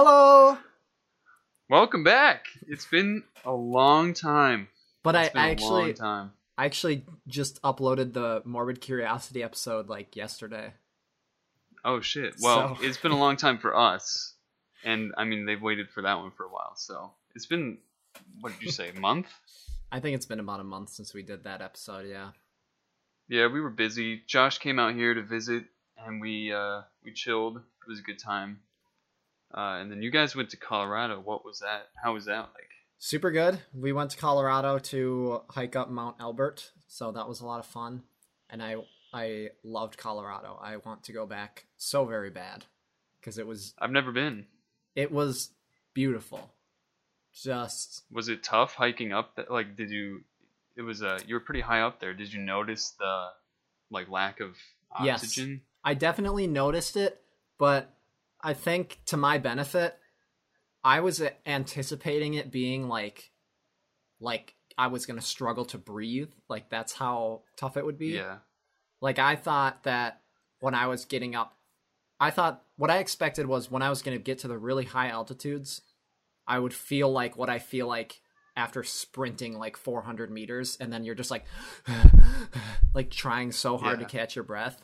Hello. Welcome back. It's been a long time. But I, It's been I a actually. I actually just uploaded the Morbid Curiosity episode like yesterday. Oh shit. Well, So- it's been a long time for us, and I mean they've waited for that one for a while. So it's been what did you say, a month? I think it's been about a month since we did that episode, yeah. Yeah, we were busy. Josh came out here to visit, and we uh, we chilled. It was a good time. Uh, and then you guys went to Colorado. What was that? How was that like? Super good. We went to Colorado to hike up Mount Elbert, so that was a lot of fun. And I I loved Colorado. I want to go back so very bad because it was I've never been. it was beautiful. Just Was it tough hiking up? That like, did you? It was uh, you were pretty high up there. Did you notice the like lack of oxygen? Yes. oxygen? I definitely noticed it, but I think to my benefit, I was uh, anticipating it being like, like I was gonna struggle to breathe. Like that's how tough it would be. Yeah. Like I thought that when I was getting up, I thought what I expected was when I was gonna get to the really high altitudes, I would feel like what I feel like after sprinting like 400 meters, and then you're just like, like trying so hard Yeah. to catch your breath.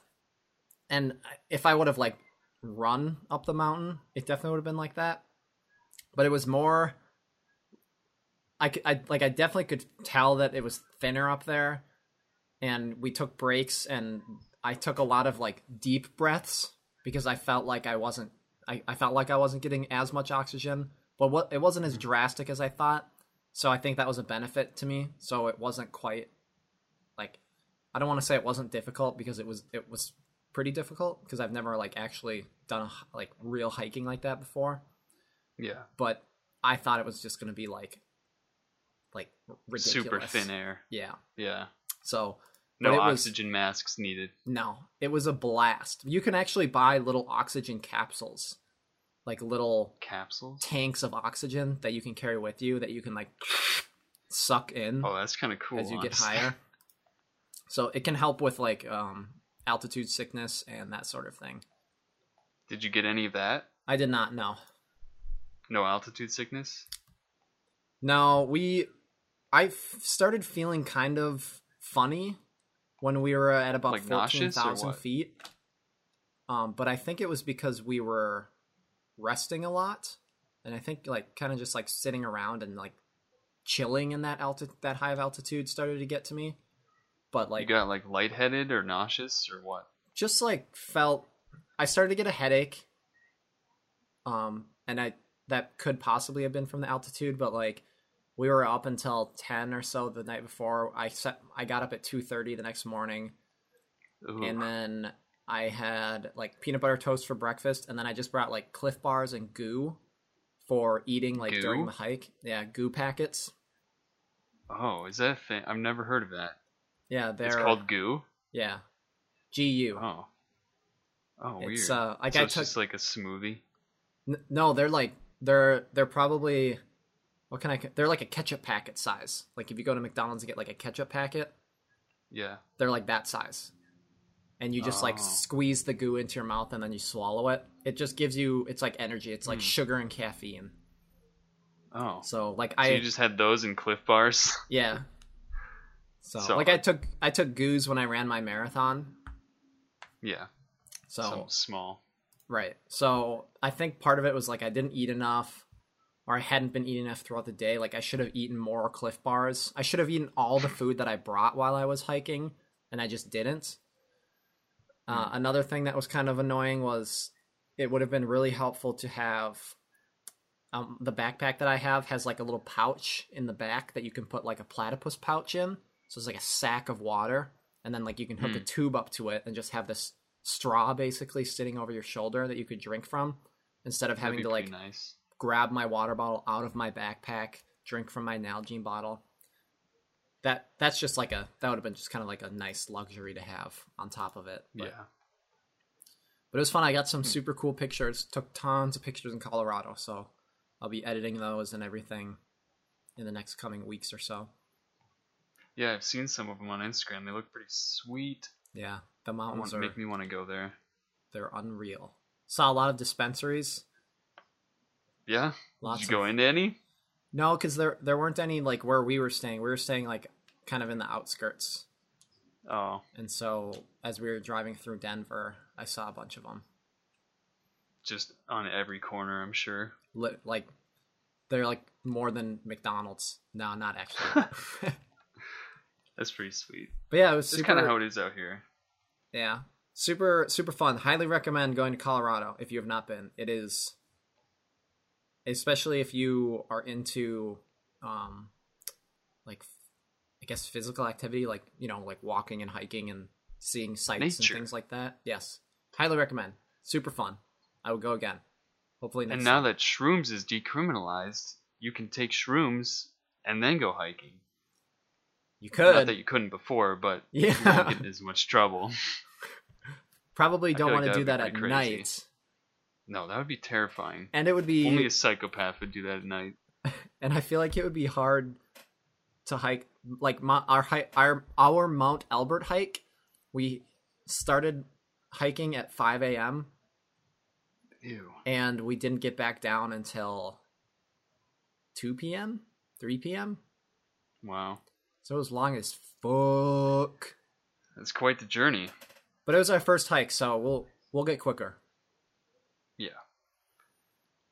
And if I would have like run up the mountain, it definitely would have been like that. But it was more. I, I like I definitely could tell that it was thinner up there, and we took breaks, and I took a lot of like deep breaths because I felt like I wasn't. I, I felt like I wasn't getting as much oxygen, but what it wasn't as drastic as I thought. So I think that was a benefit to me. So it wasn't quite like I don't want to say it wasn't difficult because it was it was pretty difficult because I've never like actually done a, like real hiking like that before. Yeah. But I thought it was just going to be like like ridiculous. Super thin air. Yeah. Yeah. So No it was- oxygen masks needed. no, it was a blast. You can actually buy little oxygen capsules, like little Capsules. tanks of oxygen that you can carry with you that you can like suck in Oh, that's kind of cool. as you get higher. So it can help with like um, altitude sickness and that sort of thing. Did you get any of that? I did not know. No altitude sickness. No, we. I f- started feeling kind of funny when we were at about Like fourteen nauseous or thousand what? feet. Um, but I think it was because we were resting a lot, and I think like kind of just like sitting around and like chilling in that alti- that high of altitude started to get to me. But like you got like lightheaded or nauseous or what? just like felt I started to get a headache. Um and I that could possibly have been from the altitude, but like we were up until 10 or so the night before. I set I got up at 2:30 the next morning Ooh. and then I had like peanut butter toast for breakfast and then I just brought like Clif bars and goo for eating like during the hike. Yeah, goo packets. oh, is that a thing? I've never heard of that. Yeah, they're It's called goo. yeah. GU. Oh. Oh, weird. It's uh like so I it's took just like a smoothie. N- No, they're like they're they're probably what can I? They're like a ketchup packet size. Like if you go to McDonald's and get like a ketchup packet, Yeah. they're like that size. And you just like Oh. squeeze the goo into your mouth and then you swallow it. It just gives you it's like energy. It's like Mm. sugar and caffeine. Oh. So like So I you just had those in Clif Bars. yeah. So, So- like I took I took goos when I ran my marathon. yeah. So Some small. Right. So I think part of it was like I didn't eat enough, or I hadn't been eating enough throughout the day. Like I should have eaten more Clif Bars. I should have eaten all the food that I brought while I was hiking, and I just didn't. Uh, another thing that was kind of annoying was it would have been really helpful to have. Um, the backpack that I have has like a little pouch in the back that you can put like a platypus pouch in. So it's like a sack of water, and then like you can hook a Hmm. tube up to it and just have this straw basically sitting over your shoulder that you could drink from instead of That'd having to like nice. grab my water bottle out of my backpack, drink from my Nalgene bottle. That that's just like a that would have been just kind of like a nice luxury to have on top of it. But, Yeah. but it was fun. I got some super cool pictures. Took tons of pictures in Colorado, so I'll be editing those and everything in the next coming weeks or so. Yeah, I've seen some of them on Instagram. They look pretty sweet. Yeah, the mountains want, are make me want to go there. they're unreal. Saw a lot of dispensaries. Yeah. Lots Did you of go into any? No, because there there weren't any like where we were staying. We were staying like kind of in the outskirts, Oh, and so as we were driving through Denver, I saw a bunch of them. just on every corner, I'm sure. Like they're like more than McDonald's. No, not actually. That's pretty sweet. but yeah, it was kind of how it is out here. yeah, super super fun. Highly recommend going to Colorado if you have not been. It is, especially if you are into, um, like, I guess physical activity, like you know, like walking and hiking and seeing sights Nature. and things like that. Yes, highly recommend. Super fun. I would go again. Hopefully next. And now that shrooms is decriminalized, you can take shrooms and then go hiking. You could. Not that you couldn't before, but you won't Yeah. get as much trouble. probably don't want like to do that at crazy. night, No, that would be terrifying. and it would be Only a psychopath would do that at night. and I feel like it would be hard to hike. Like my, our our our Mount Elbert hike, we started hiking at 5 a.m. Ew. and we didn't get back down until 2 p.m., 3 p.m. Wow. So it was long as fuck. That's quite the journey. But it was our first hike, so we'll we'll get quicker. Yeah.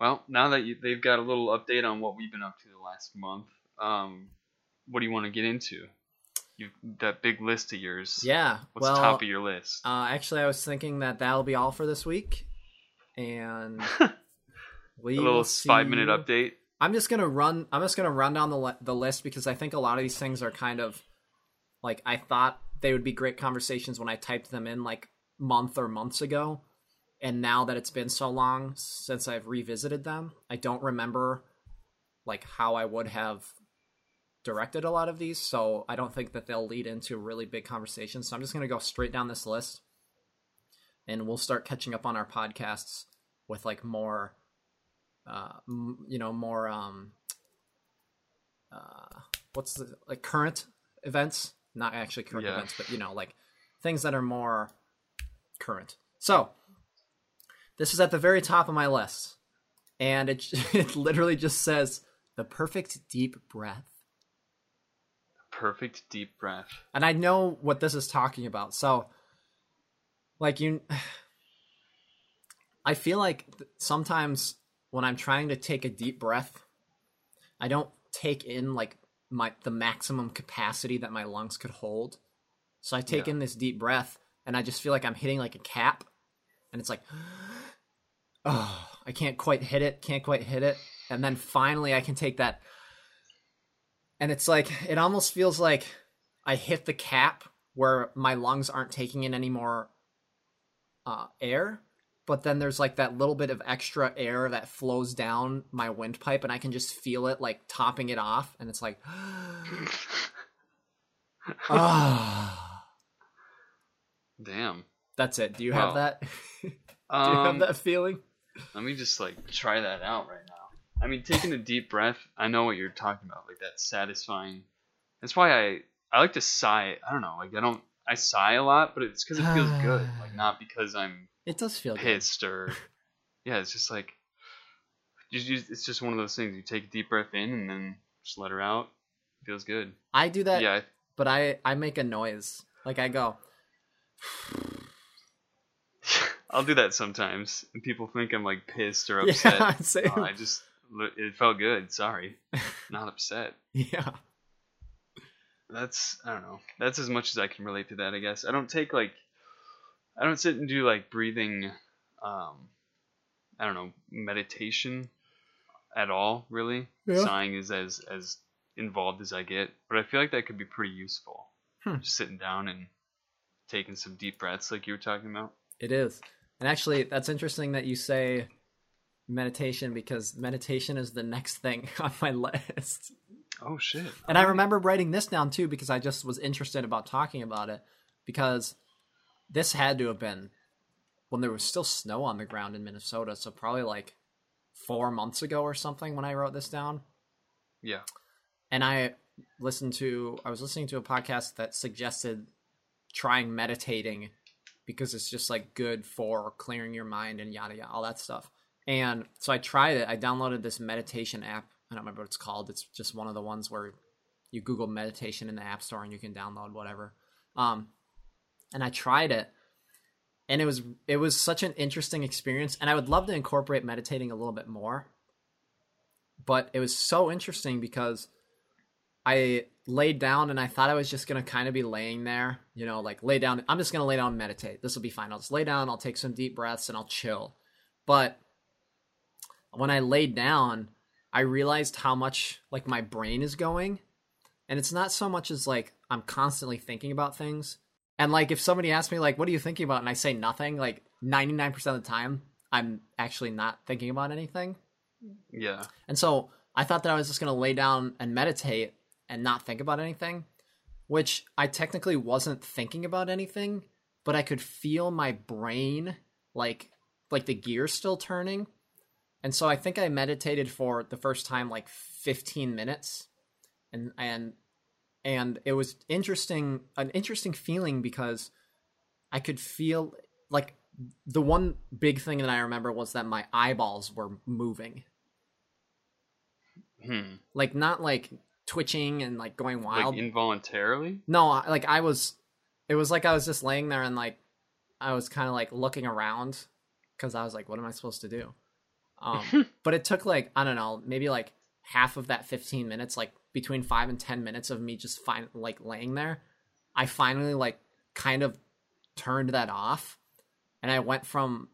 Well, now that you, they've got a little update on what we've been up to the last month, um, what do you want to get into? You that big list of yours. Yeah. What's well, top of your list? Uh, actually, I was thinking that that'll be all for this week, and we a little five minute update. I'm just gonna run. I'm just gonna run down the li- the list because I think a lot of these things are kind of like I thought they would be great conversations when I typed them in like month or months ago, and now that it's been so long since I've revisited them, I don't remember like how I would have directed a lot of these. So I don't think that they'll lead into really big conversations. So I'm just gonna go straight down this list, and we'll start catching up on our podcasts with like more uh m- you know more um uh what's the like current events not actually current Yeah. events but you know like things that are more current so this is at the very top of my list and it it literally just says the perfect deep breath Perfect deep breath. and I know what this is talking about. So, like you, I feel like sometimes when I'm trying to take a deep breath, I don't take in like my the maximum capacity that my lungs could hold. So I take Yeah. in this deep breath, and I just feel like I'm hitting like a cap, and it's like, oh, I can't quite hit it, can't quite hit it, and then finally I can take that and it's like it almost feels like I hit the cap where my lungs aren't taking in any more uh, air, but then there's like that little bit of extra air that flows down my windpipe, and I can just feel it like topping it off, and it's like, ah, Damn. that's it. Do you Wow. have that? Do you Um, have that feeling? Let me just like try that out right now. I mean, taking a deep breath. I know what you're talking about, like that satisfying. That's why I I like to sigh. I don't know, like I don't I sigh a lot, but it's because it feels good, like not because I'm It does feel good. pissed or yeah. It's just like it's just one of those things. You take a deep breath in and then just let her out. feels good. I do that, yeah, but I I make a noise. Like I go, I'll do that sometimes, and people think I'm like pissed or upset. yeah. Uh, I just it felt good. Sorry, not upset. yeah. That's I don't know. That's as much as I can relate to that. I guess I don't take like I don't sit and do like breathing. Um, I don't know meditation at all. Really, Yeah. sighing is as as involved as I get, but I feel like that could be pretty useful. Hmm. Just sitting down and taking some deep breaths, like you were talking about. It is. And actually, that's interesting that you say meditation because meditation is the next thing on my list. Oh shit! And I remember writing this down too because I just was interested about talking about it because this had to have been when there was still snow on the ground in Minnesota, so probably like 4 months ago or something when I wrote this down. Yeah. and I listened to I was listening to a podcast that suggested trying meditating because it's just like good for clearing your mind and yada yada all that stuff. And so I tried it. I downloaded this meditation app. I don't remember what it's called. It's just one of the ones where you Google meditation in the App Store and you can download whatever. Um, and I tried it, and it was it was such an interesting experience. And I would love to incorporate meditating a little bit more. But it was so interesting because I laid down and I thought I was just gonna kind of be laying there, you know, like lay down. I'm just gonna lay down and meditate. This will be fine. I'll just lay down. I'll take some deep breaths and I'll chill. But when I laid down, I realized how much like my brain is going. And it's not so much as like I'm constantly thinking about things. And like if somebody asks me like what are you thinking about and I say nothing, like 99% of the time I'm actually not thinking about anything. Yeah. And so I thought that I was just going to lay down and meditate and not think about anything, which I technically wasn't thinking about anything, but I could feel my brain like like the gears still turning. And so I think I meditated for the first time like 15 minutes. And and and it was interesting an interesting feeling because I could feel like the one big thing that I remember was that my eyeballs were moving. Hmm. Like not like twitching and like going wild. Like involuntarily? no, like I was it was like I was just laying there and like I was kind of like looking around cuz I was like what am I supposed to do? Um but it took like I don't know, maybe like half of that 15 minutes like between 5 and 10 minutes of me just fine like laying there. I finally like kind of turned that off and I went from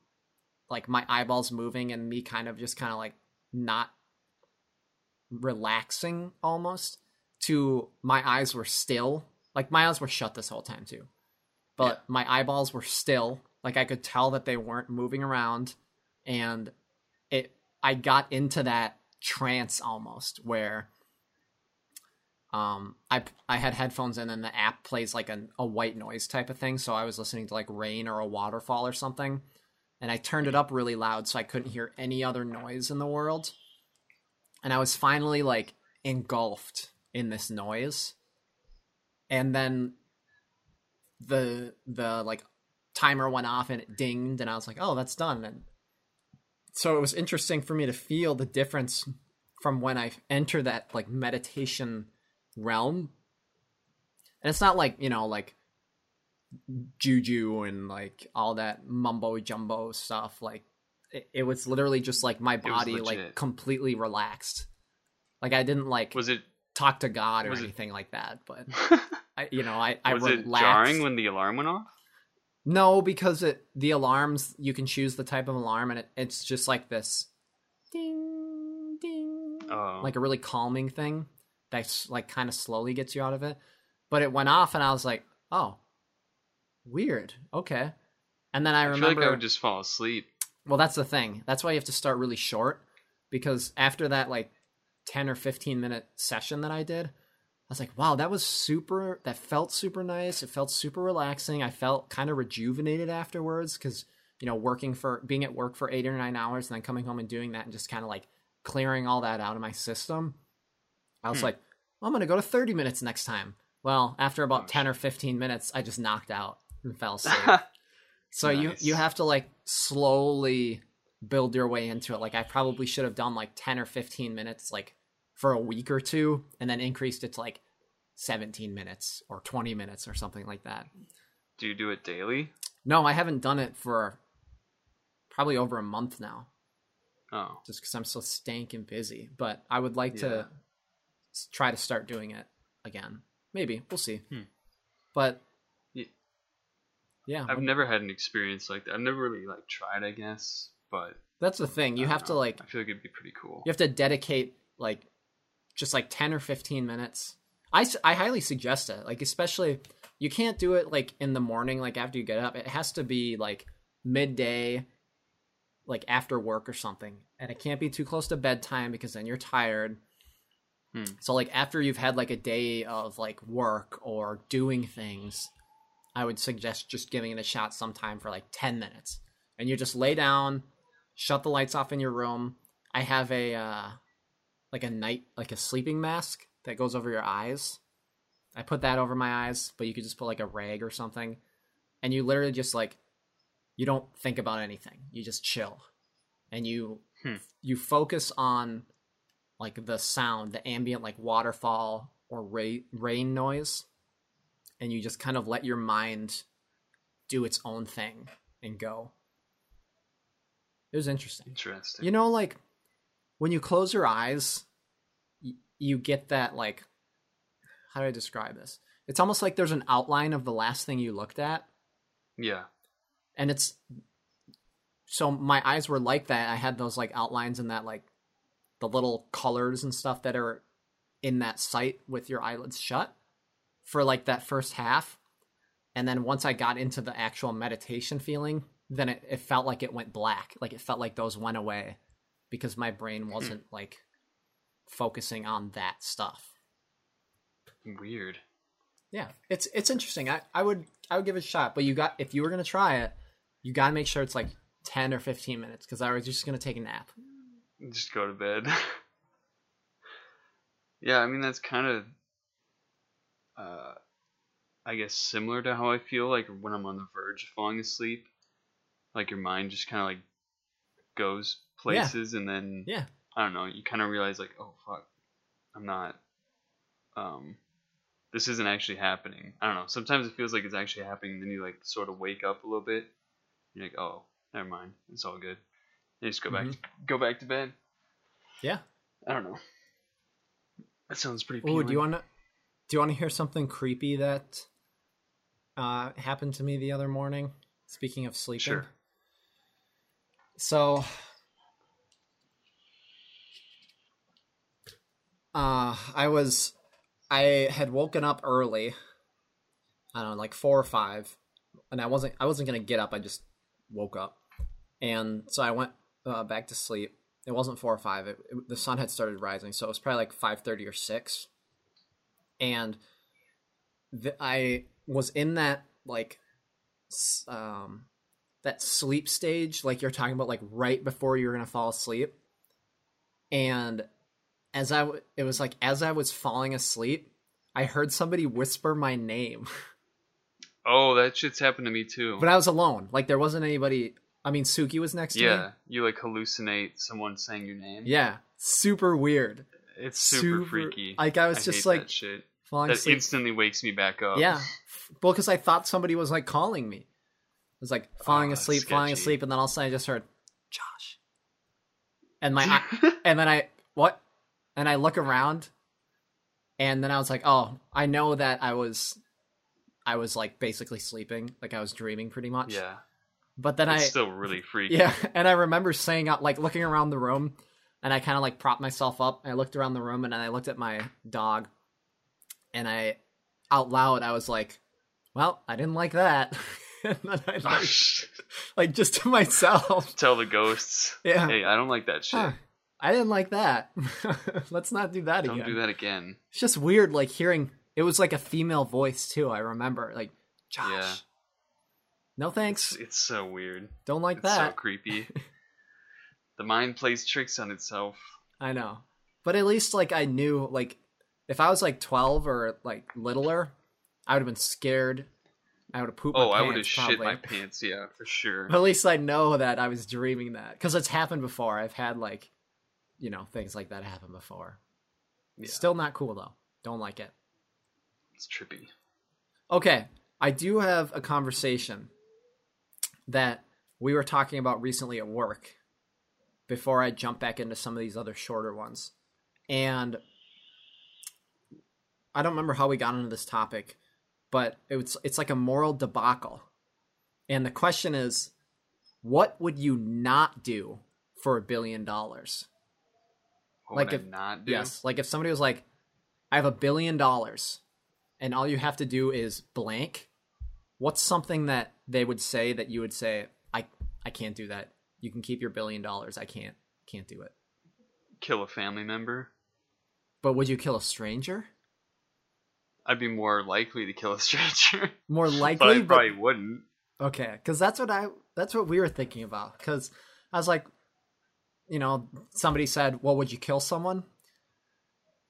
like my eyeballs moving and me kind of just kind of like not relaxing almost to my eyes were still like my eyes were shut this whole time too but Yeah. my eyeballs were still like i could tell that they weren't moving around and i got into that trance almost where um i i had headphones and then the app plays like a, a white noise type of thing so i was listening to like rain or a waterfall or something and i turned it up really loud so i couldn't hear any other noise in the world and I was finally like engulfed in this noise. And then the the like timer went off and it dinged and I was like, "Oh, that's done." And so it was interesting for me to feel the difference from when I enter that like meditation realm. And it's not like, you know, like juju and like all that mumbo jumbo stuff like it, it was literally just like my body like completely relaxed like i didn't like Was it talk to god or was it- anything like that but i you know i i was it relaxed jarring when the alarm went off? No because it the alarms you can choose the type of alarm and it, it's just like this ding ding Oh. like a really calming thing that's like kind of slowly gets you out of it but it went off and i was like oh weird okay and then i, I remember feel like I would just fall asleep. well, that's the thing. That's why you have to start really short because after that like 10 or 15 minute session that I did, I was like, wow, that was super that felt super nice. It felt super relaxing. I felt kind of rejuvenated afterwards cuz you know, working for being at work for 8 or 9 hours and then coming home and doing that and just kind of like clearing all that out of my system. I was Hmm. like, well, I'm going to go to 30 minutes next time. Well, after about Oh, 10 or 15 minutes, I just knocked out and fell asleep. So you you have to like slowly build your way into it. Like I probably should have done like 10 or 15 minutes like for a week or two and then increased it to like 17 minutes or 20 minutes or something like that. Do you do it daily? No, I haven't done it for probably over a month now Oh. just cuz I'm so stank and busy, but I would like Yeah. to try to start doing it again. Maybe, we'll see. Hmm. But Ye- yeah, I've never had an experience like that. I've never really like tried, I guess, but that's the thing. You have don't to like I feel like it'd be pretty cool. you have to dedicate like just like 10 or 15 minutes. I, I highly suggest it. Like especially you can't do it like in the morning like after you get up. It has to be like midday like after work or something. And it can't be too close to bedtime because then you're tired. Hmm. so like after you've had like a day of like work or doing things i would suggest just giving it a shot sometime for like 10 minutes. And you just lay down shut the lights off in your room. I have a uh like a night like a sleeping mask that goes over your eyes i put that over my eyes but you could just put like a rag or something and you literally just like you don't think about anything you just chill and you Hmm. you focus on like the sound, the ambient like waterfall or ra- rain noise, and you just kind of let your mind do its own thing and go. It was interesting. Interesting. You know, like when you close your eyes, y- you get that like how do I describe this? It's almost like there's an outline of the last thing you looked at, yeah. and it's so my eyes were like that. I had those like outlines and that like the little colors and stuff that are in that sight with your eyelids shut for like that first half. And then once I got into the actual meditation feeling, then it, it felt like it went black. Like it felt like those went away because my brain wasn't like focusing on that stuff. Weird. Yeah, it's it's interesting. I, I would I would give it a shot, but you got if you were gonna try it, you got to make sure it's like ten or fifteen minutes because I was just gonna take a nap. Just go to bed. yeah, I mean that's kind of, uh, I guess similar to how I feel like when I'm on the verge of falling asleep. Like your mind just kind of like goes places, and then Yeah, I don't know. You kind of realize like, oh fuck, I'm not. Um, this isn't actually happening. I don't know. Sometimes it feels like it's actually happening, then you like sort of wake up a little bit. You're like, oh, never mind. It's all good. You just go back, go back to bed. yeah. I don't know. That sounds pretty. Oh, do you want to do you want to hear something creepy that uh, happened to me the other morning? Speaking of sleeping, Sure. So, uh, I was, I had woken up early. I don't know, like four or five, and I wasn't, I wasn't gonna get up. I just woke up, and so I went uh, back to sleep. It wasn't four or five. It, it- the sun had started rising, so it was probably like five thirty or six. And the, I was in that like, um, that sleep stage, like you're talking about, like right before you're gonna fall asleep. And as I, w- it was like as I was falling asleep, I heard somebody whisper my name, Oh, that shit's happened to me too. but I was alone. Like there wasn't anybody. I mean, Suki was next to me. yeah, you like hallucinate someone saying your name. Yeah, super weird. it's super, freaky. Like I was I just like that shit. falling That asleep. instantly wakes me back up. Yeah, well, because I thought somebody was like calling me. I was like oh, falling Oh, asleep, falling asleep, and then all of a sudden I just heard Josh, and my eye- and then I what? And I look around, and then I was like, oh, I know that I was, I was like basically sleeping, like I was dreaming pretty much. yeah. But then It's I still really freaky. Yeah, and I remember saying out like looking around the room, and I kind of like propped myself up. And I looked around the room, and then I looked at my dog, and I out loud I was like, "Well, I didn't like that." and then I ah, like, like just to myself, Tell the ghosts. yeah, Hey, I don't like that shit. huh, I didn't like that. Let's not do that Don't again. do that again. It's just weird, like hearing it was like a female voice too. I remember, like Josh. Yeah. No thanks. It's, it's so weird. Don't like It's so that. creepy. the mind plays tricks on itself. I know. But at least like I knew like if I was like 12 or like littler, I would have been scared. I would have pooped Oh, I would have shit my pants. Yeah, for sure. But at least I know that I was dreaming that cuz it's happened before. I've had like you know, things like that happen before. Yeah, Still not cool though. Don't like it. it's trippy. Okay, I do have a conversation that we were talking about recently at work before I jump back into some of these other shorter ones. And I don't remember how we got into this topic, but it's it's like a moral debacle. And the question is what would you not do for a billion dollars? Like if- I not do? Yes, like if somebody was like, "I have a billion dollars, and all you have to do is blank," what's something that they would say that you would say, "I I can't do that. You can keep your billion dollars. I can't can't do it." Kill a family member. But would you kill a stranger? I'd be more likely to kill a stranger. More likely, but I likely, but, probably wouldn't. okay, because that's what I that's what we were thinking about. Because I was like, you know, somebody said, "Well, would you kill someone?"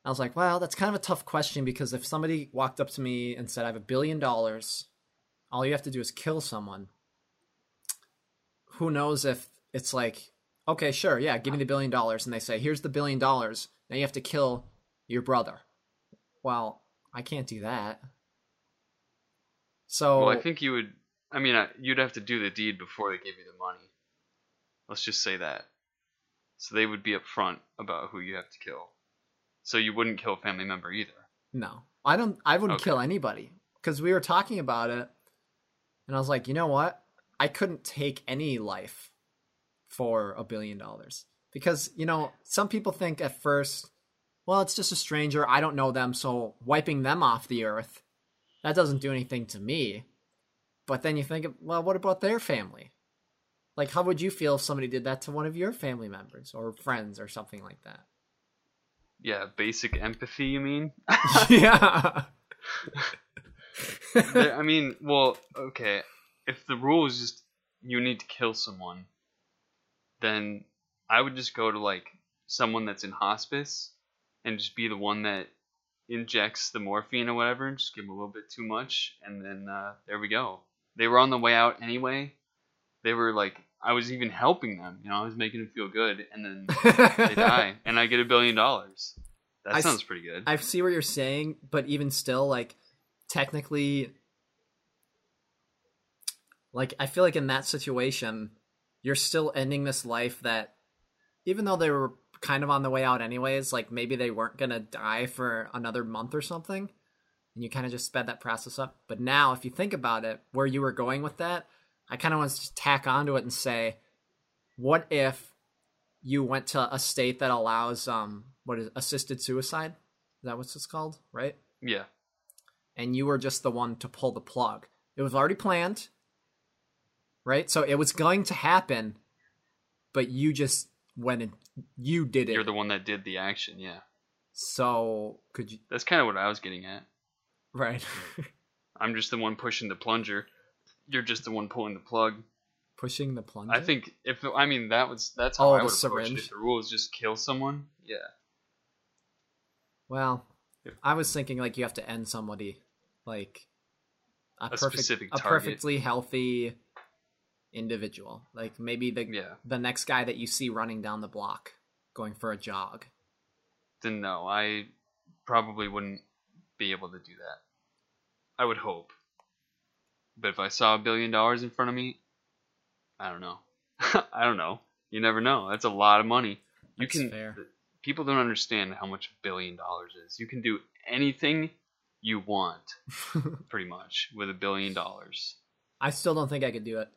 I was like, well, that's kind of a tough question because if somebody walked up to me and said, I have a billion dollars, all you have to do is kill someone, who knows if it's like okay, sure, yeah, give me the billion dollars, and they say, here's the billion dollars. Now you have to kill your brother. Well, I can't do that. So Well, I think you would. I mean, you'd have to do the deed before they give you the money. Let's just say that. So they would be upfront about who you have to kill. So you wouldn't kill a family member either. no, I don't. I wouldn't Okay. kill anybody because we were talking about it, and I was like, you know what? I couldn't take any life for a billion dollars because you know some people think at first, well, it's just a stranger. I don't know them, so wiping them off the earth that doesn't do anything to me. But then you think, well, what about their family? Like, how would you feel if somebody did that to one of your family members or friends or something like that? Yeah, basic empathy. You mean? yeah. I mean, well, okay. If the rule is just you need to kill someone, then I would just go to like someone that's in hospice and just be the one that injects the morphine or whatever and just give them a little bit too much and then uh, there we go. They were on the way out anyway. They were like I was even helping them, you know, I was making them feel good and then they die and I get a billion dollars. That I sounds pretty good. I see what you're saying, but even still, like, technically, like, I feel like in that situation, you're still ending this life that, even though they were kind of on the way out anyways, like, maybe they weren't gonna die for another month or something, and you kind of just sped that process up. But now, if you think about it, where you were going with that, I kind of want to tack onto it and say, what if you went to a state that allows um what is assisted suicide? Is that what it's called, right? yeah. And you were just the one to pull the plug. It was already planned, right? So it was going to happen, but you just went it, you did it. You're the one that did the action, yeah. so could you That's kind of what I was getting at. right I'm just the one pushing the plunger. You're just the one pulling the plug. pushing the plunger? I think if I mean that was that's how Oh, I the would approach it. syringe. If the rule is just kill someone, yeah. Well, If- I was thinking like you have to end somebody, like a, A perfect, specific a perfectly healthy individual. Like maybe the Yeah. the next guy that you see running down the block, going for a jog. Then no, I probably wouldn't be able to do that. I would hope. But if I saw a billion dollars in front of me, I don't know. I don't know. You never know. That's a lot of money. You That's can fair. people don't understand how much a billion dollars is. You can do anything you want pretty much with a billion dollars. I still don't think I could do it.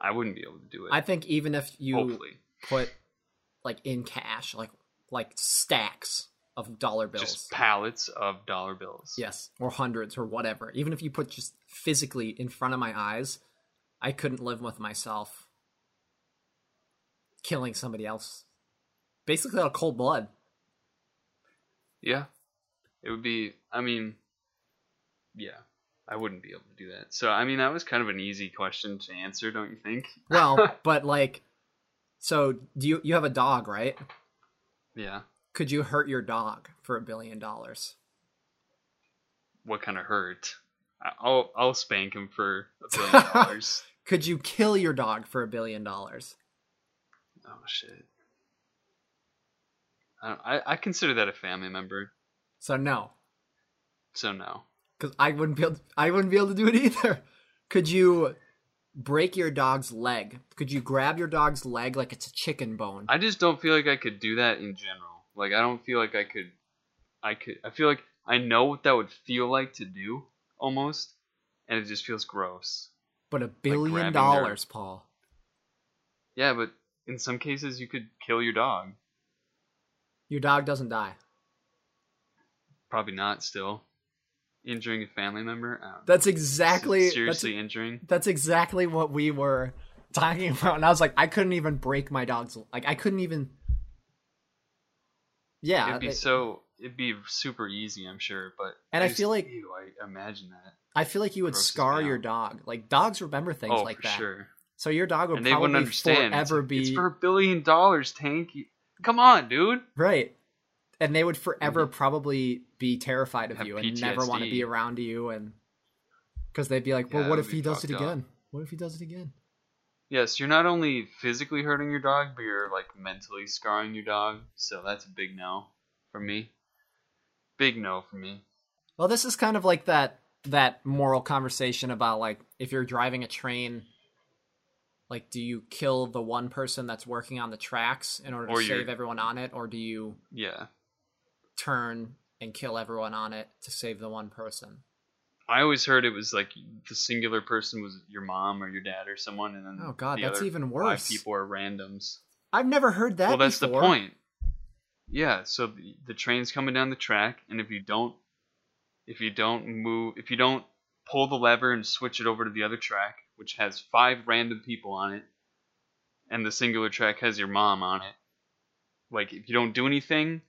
I wouldn't be able to do it. I think even if you hopefully. put like in cash, like like stacks of dollar bills. Just pallets of dollar bills. Yes, or hundreds or whatever. Even if you put just physically in front of my eyes, I couldn't live with myself killing somebody else. Basically out of cold blood. Yeah. It would be I mean yeah. I wouldn't be able to do that. So I mean that was kind of an easy question to answer, don't you think? Well, but like so do you you have a dog, right? yeah. Could you hurt your dog for a billion dollars? What kind of hurt? I'll I'll spank him for a billion dollars. Could you kill your dog for a billion dollars? Oh shit. I, I I consider that a family member, So no. so no. Because I wouldn't be able. I wouldn't be able to do it either. Could you break your dog's leg? Could you grab your dog's leg like it's a chicken bone? I just don't feel like I could do that in general. Like I don't feel like I could I could I feel like I know what that would feel like to do almost and it just feels gross. but a billion grabbing dollars, Paul. Yeah, but in some cases you could kill your dog. Your dog doesn't die. Probably not still. Injuring a family member. Um, that's exactly that's, seriously injuring. that's exactly what we were talking about. And I was like, I couldn't even break my dog's like I couldn't even. Yeah, It'd be it- so it'd be super easy, I'm sure, but And I just- feel like- ew, I imagine that. I feel like you would scar your dog. Like dogs remember things oh, like for that. sure. So your dog would And they wouldn't probably. It's forever be It's for a billion dollars, Tank. Come on, dude. Right. And they would forever mm-hmm. probably be terrified of Have you and never want to be around you and because they'd be like, well, Yeah, what if he does it up. again? What if he does it again? Yes, you're not only physically hurting your dog, but you're like mentally scarring your dog. So that's a big no for me. Big no for me. Well, this is kind of like that that moral conversation about like if you're driving a train like do you kill the one person that's working on the tracks in order to Or you're- save everyone on it or do you Yeah. Turn and kill everyone on it to save the one person? I always heard it was like the singular person was your mom or your dad or someone, and then Oh, God, the that's even Five worse. people are randoms. I've never heard that well, that's before. the point. Yeah, so the, the train's coming down the track, and if you don't, if you don't move, if you don't pull the lever and switch it over to the other track, which has five random people on it, and the singular track has your mom on it, like if you don't do anything,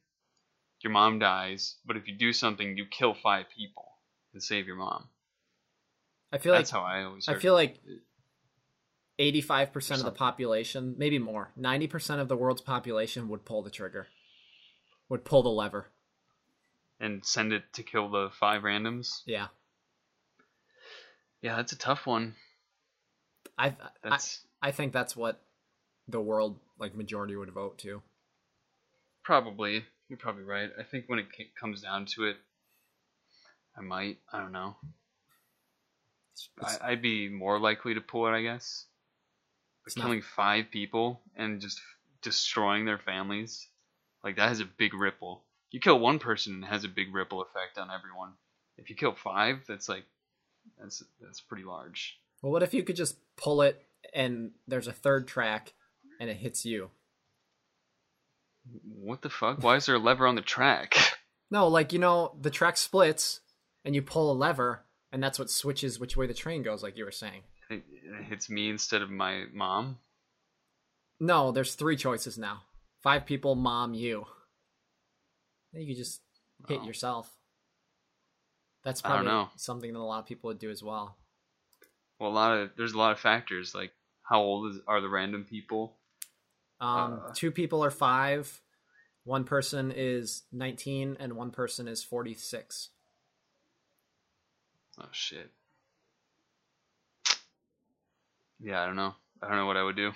your mom dies. But if you do something, you kill five people and save your mom. I feel like That's how I always. I feel like 85% of the population, maybe more, 90% of the world's population would pull the trigger. Would pull the lever. and send it to kill the five randoms. Yeah. Yeah, that's a tough one. I I, I think that's what the world like majority would vote to. probably you're probably right. I think when it comes down to it, I might. I don't know. It's- I, I'd be more likely to pull it, I guess. But It's not- killing five people and just destroying their families, like that has a big ripple. You kill one person, it has a big ripple effect on everyone. If you kill five, that's like that's that's pretty large. Well, what if you could just pull it and there's a third track and it hits you? What the fuck? Why is there a lever on the track? No, like you know, the track splits and you pull a lever and that's what switches which way the train goes like you were saying. it, it hits me instead of my mom. No, there's three choices now. Five people, mom, you. You could just hit Oh. yourself. That's I don't probably know. something that a lot of people would do as well. Well, a lot of there's a lot of factors like how old is, are the random people? Um, Uh. two people are five, one person is 19, and one person is 46. Oh shit. Yeah, I don't know. I don't know what I would do.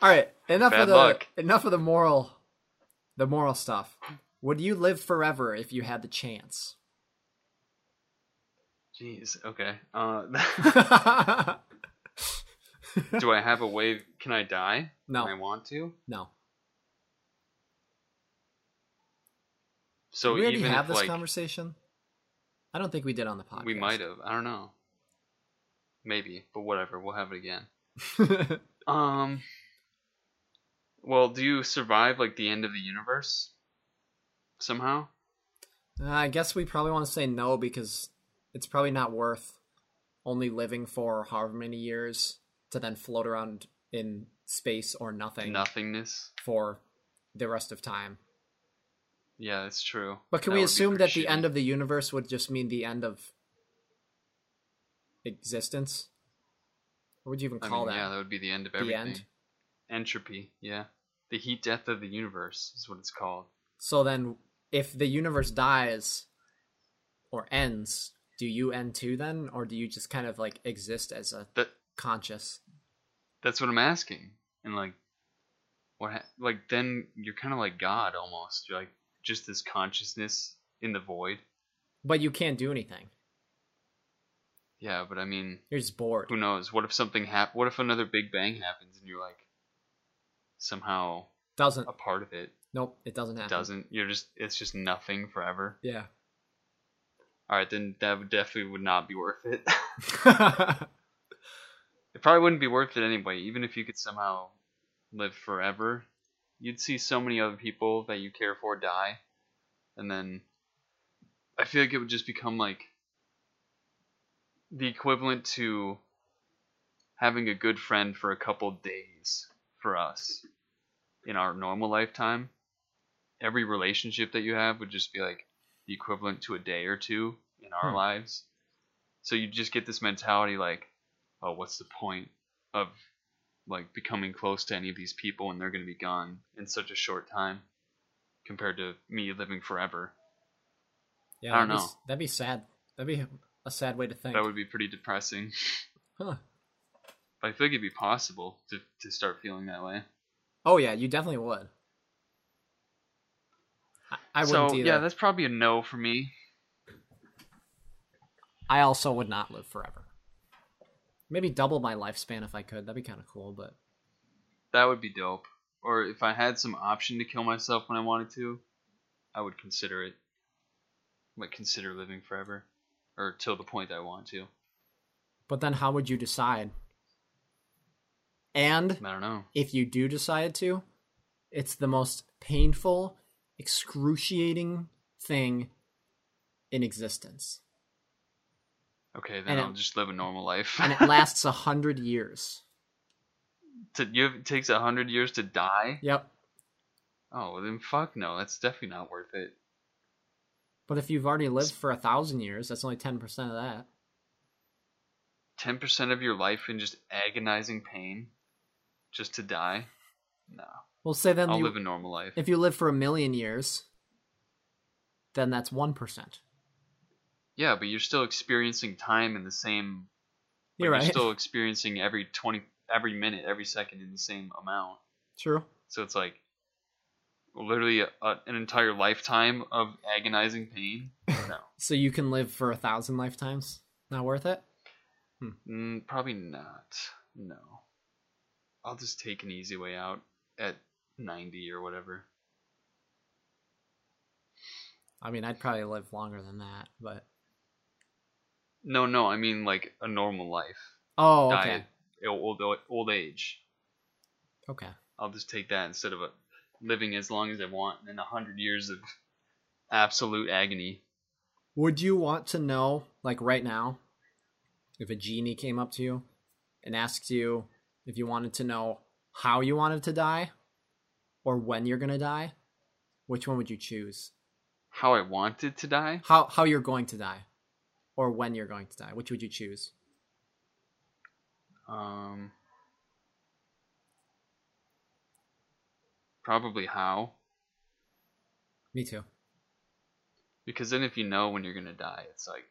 All right, enough Bad of the luck. enough of the moral, the moral stuff. Would you live forever if you had the chance? Jeez. Okay. Uh, do I have a way? Can I die? When I want to. no. So Did we already even have if this like conversation? I don't think we did on the podcast. we might have. I don't know. Maybe, but whatever. We'll have it again. Um. Well, do you survive like the end of the universe? Somehow. I guess we probably want to say no because it's probably not worth only living for however many years to then float around in space or nothing Nothingness. for the rest of time. Yeah, that's true. But can That we assume that the end of the universe would just mean the end of existence? What would you even I call mean, that? Yeah, that would be the end of The everything. end? Entropy. Yeah. The heat death of the universe is what it's called. So then, if the universe dies or ends, do you end too then, or do you just kind of like exist as a That conscious? That's what I'm asking. And like, what? Ha- like then you're kind of like God almost. You're like just this consciousness in the void. But you can't do anything. Yeah, but I mean, You're just bored. who knows? What if something hap- What if another Big Bang happens and you're like somehow Doesn't. a part of it? Nope, it doesn't It happen. doesn't. You're just. It's just nothing forever. Yeah. All right, then that would definitely would not be worth it. it probably wouldn't be worth it anyway. Even if you could somehow live forever, you'd see so many other people that you care for die, and then I feel like it would just become like the equivalent to having a good friend for a couple days for us in our normal lifetime. Every relationship that you have would just be like the equivalent to a day or two in our Hmm. lives. So you just get this mentality like, oh, what's the point of like becoming close to any of these people when they're going to be gone in such a short time compared to me living forever? yeah, I don't that'd be, know. s- that'd be sad. That'd be a sad way to think. That would be pretty depressing. Huh. But I think it'd be possible to to start feeling that way. Oh yeah, you definitely would. I, I wouldn't so either. yeah, that's probably a no for me. I also would not live forever. Maybe double my lifespan if I could. That'd be kind of cool, but That would be dope. Or if I had some option to kill myself when I wanted to, I would consider it. Like consider living forever, or till the point I want to. but then how would you decide? And I don't know. if you do decide to, it's the most painful, excruciating thing in existence. Okay, then And I'll just live a normal life. And it lasts a hundred years. to, you have, it takes a hundred years to die. Yep. Oh, well, then fuck no. That's definitely not worth it. But if you've already lived for a thousand years, that's only ten percent of that. Ten percent of your life in just agonizing pain, just to die. No, We'll say then I'll you, live a normal life. if you live for a million years, then that's one percent. Yeah, but you're still experiencing time in the same. like, You're right. You're still experiencing every twenty, every minute, every second in the same amount. True. So it's like literally a, a, an entire lifetime of agonizing pain. No, So you can live for a thousand lifetimes. Not worth it. mm, probably not. No, I'll just take an easy way out at ninety or whatever. I mean, I'd probably live longer than that, but No, no, I mean like a normal life. oh, okay, old old age. okay. I'll just take that instead of a, living as long as I want and then a hundred years of absolute agony. Would you want to know, like right now, if a genie came up to you and asked you if you wanted to know how you wanted to die or when you're gonna die? Which one would you choose? How I wanted to die? How how you're going to die, or when you're going to die? Which would you choose? Um, probably how. Me too. Because then if you know when you're gonna die, it's like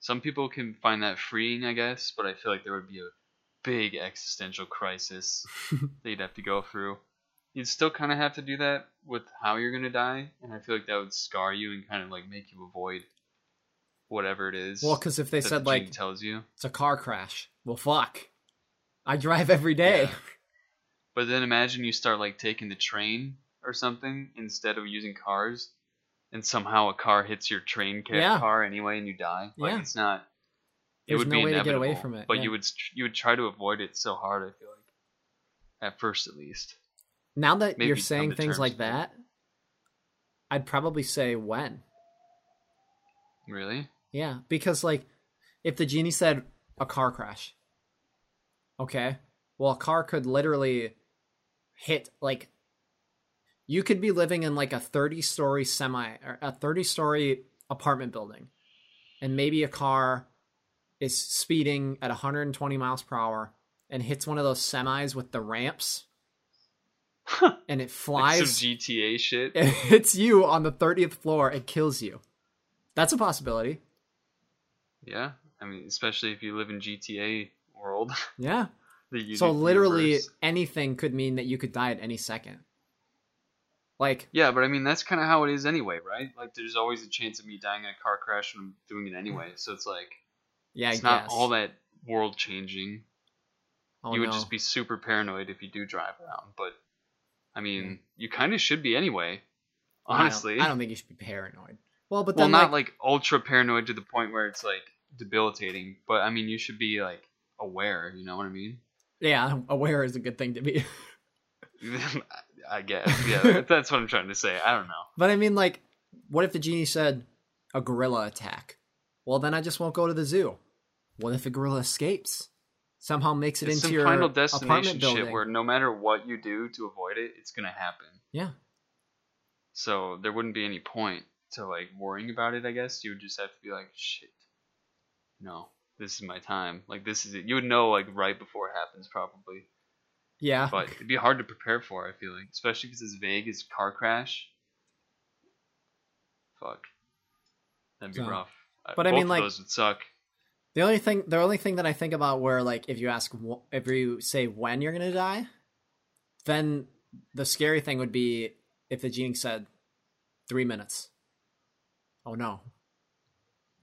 some people can find that freeing, I guess, but I feel like there would be a big existential crisis that you'd have to go through. You'd still kind of have to do that with how you're gonna die, and I feel like that would scar you and kind of like make you avoid whatever it is. Well, because if they said like tells you, it's a car crash, well, fuck. I drive every day. Yeah. but then imagine you start like taking the train or something instead of using cars, and somehow a car hits your train ca- Yeah. car anyway, and you die. Like Yeah. it's not. It There's would no be way to get away from it, But yeah. you would you would try to avoid it so hard. I feel like, at first at least. Now that Maybe you're saying things like that, I'd probably say when. Really? Yeah, because like if the genie said a car crash, okay, well a car could literally hit like you could be living in like a 30 story semi or a 30 story apartment building and maybe a car is speeding at 120 miles per hour and hits one of those semis with the ramps and it Like flies some GTA shit. it hits you on the 30th floor and kills you. That's a possibility yeah. I mean, especially if you live in GTA world. yeah So literally universe. anything could mean that you could die at any second. Like Yeah, but I mean that's kind of how it is anyway, right? Like there's always a chance of me dying in a car crash when I'm doing it anyway. So it's like yeah, it's I not guess. all that world changing. Oh, you would no. just be super paranoid if you do drive around, but I mean, you kind of should be anyway. I don't- Honestly, I don't, think you should be paranoid. Well, but well, then not like, like ultra paranoid to the point where it's like debilitating, but I mean, you should be like aware. You know what I mean? yeah, aware is a good thing to be. I guess. Yeah, that's what I'm trying to say. I don't know. but I mean, like, what if the genie said a gorilla attack? Well, then I just won't go to the zoo. What if a gorilla escapes? Somehow makes it It's into your final apartment destination shit where no matter what you do to avoid it, it's gonna happen. yeah, So there wouldn't be any point to like worrying about it. I guess you would just have to be like, shit, no, this is my time. Like this is it. You would know like right before it happens, probably. yeah. But it'd be hard to prepare for. I feel like, especially because it's vague as car crash. Fuck, that'd be So- rough. But I mean, like- those would suck. The only thing, the only thing that I think about where like if you ask if you say when you're gonna die, then the scary thing would be if the genie said three minutes. Oh no!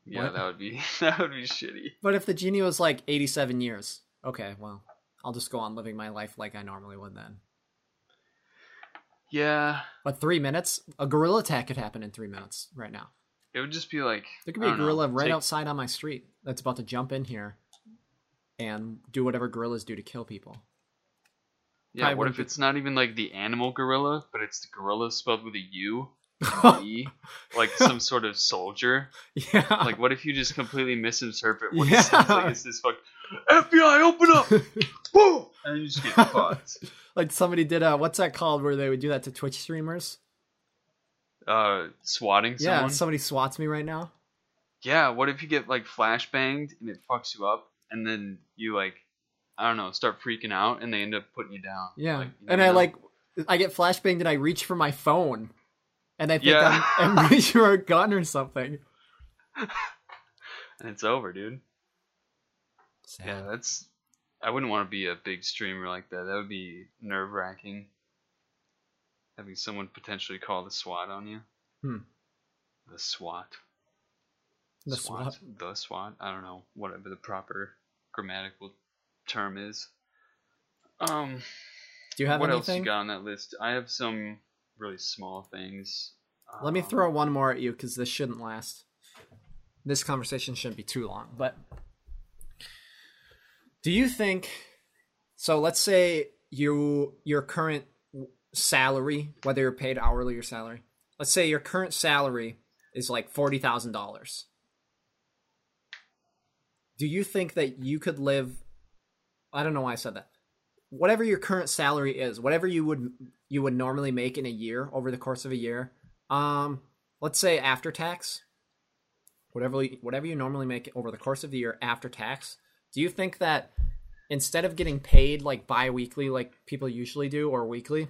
Yeah, What? that would be that would be shitty. But if the genie was like 87 years, okay, well, I'll just go on living my life like I normally would then. Yeah, But three minutes, a gorilla attack could happen in three minutes right now. it would just be like There could be a don't know, gorilla right take- outside on my street that's about to jump in here and do whatever gorillas do to kill people. Yeah, probably what if be- it's not even like the animal gorilla, but it's the gorilla spelled with a U, and E, like some sort of soldier? yeah. Like, what if you just completely misinterpret what Yeah. it sounds like? It's this fuck, FBI, open up! Boom! And you just get fucked. like somebody did a what's that called where they would do that to Twitch streamers? Uh, swatting Yeah, someone. somebody swats me right now. Yeah, what if you get like flashbanged and it fucks you up, and then you like, I don't know, start freaking out, and they end up putting you down. Yeah, Like, you and never I like I get flashbanged and I reach for my phone, and I think Yeah. I'm, I'm reaching for a gun or something. and it's over, dude. Yeah, that's. I wouldn't want to be a big streamer like that. That would be nerve wracking. Having someone potentially call the SWAT on you. Hmm. The SWAT. The SWAT. The SWAT. I don't know whatever the proper grammatical term is. Um. Do you have what else you got on that list? I have some really small things. Let me Um, throw one more at you because this shouldn't last. This conversation shouldn't be too long. But do you think? So let's say you your current salary, whether you're paid hourly or salary, let's say your current salary is like forty thousand dollars. Do you think that you could live? I don't know why I said that. Whatever your current salary is, whatever you would you would normally make in a year over the course of a year, um, let's say after tax, whatever whatever you normally make over the course of the year after tax, do you think that instead of getting paid like bi-weekly like people usually do or weekly,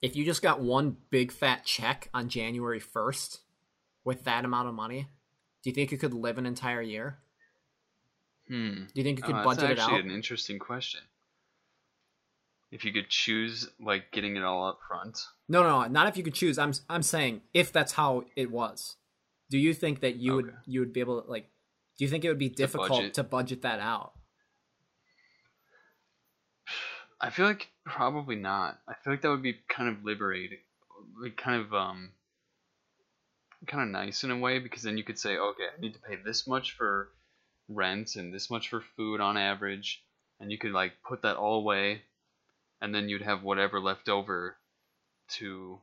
if you just got one big fat check on January 1st with that amount of money, do you think you could live an entire year? Hmm. Do you think you could Oh, budget it out? that's actually an interesting question. If you could choose, like, getting it all up front. No, no, not if you could choose. I'm I'm saying if that's how it was. Do you think that you would you would be able to like do you think it would be difficult budget. to budget that out? I feel like probably not. I feel like that would be kind of liberating, like kind of um, kind of nice in a way because then you could say, okay, I need to pay this much for rent and this much for food on average, and you could like put that all away, and then you'd have whatever left over to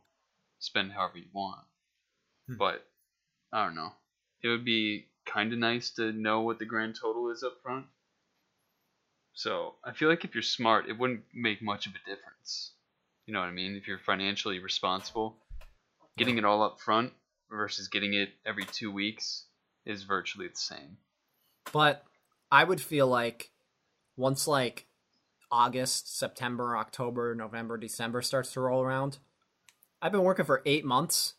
spend however you want. Hmm. But I don't know. It would be kind of nice to know what the grand total is up front. So I feel like if you're smart, it wouldn't make much of a difference. You know what I mean? If you're financially responsible, getting it all up front versus getting it every two weeks is virtually the same. But I would feel like once like August, September, October, November, December starts to roll around, I've been working for 8 months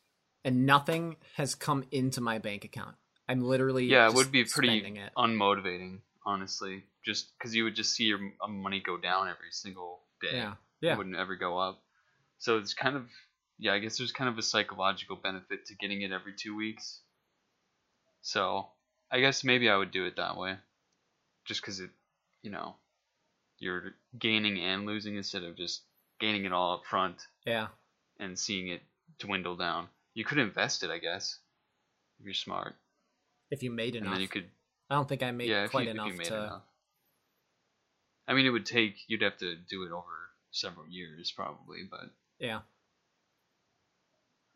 and nothing has come into my bank account. I'm literally Yeah, it would be pretty it. unmotivating, honestly. Just because you would just see your money go down every single day. Yeah. It Yeah. wouldn't ever go up. So it's kind of yeah, I guess there's kind of a psychological benefit to getting it every two weeks. So I guess maybe I would do it that way, just because it, you know, you're gaining and losing instead of just gaining it all up front Yeah. and seeing it dwindle down. You could invest it, I guess, if you're smart, If you made and enough. then you could I don't think I made yeah, if quite you, enough if you made to enough. I mean, it would take you'd have to do it over several years probably, but Yeah.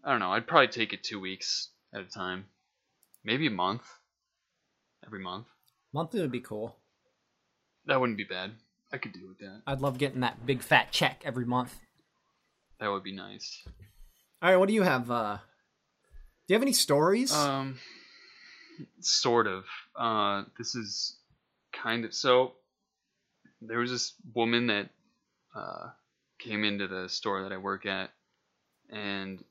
I don't know. I'd probably take it two weeks at a time, maybe a month, every month. Monthly would be cool. That wouldn't be bad. I could do with that. I'd love getting that big fat check every month. That would be nice. All right, what do you have? Uh, do you have any stories? Um, sort of. Uh, this is kind of so. There was this woman that uh, came into the store that I work at, and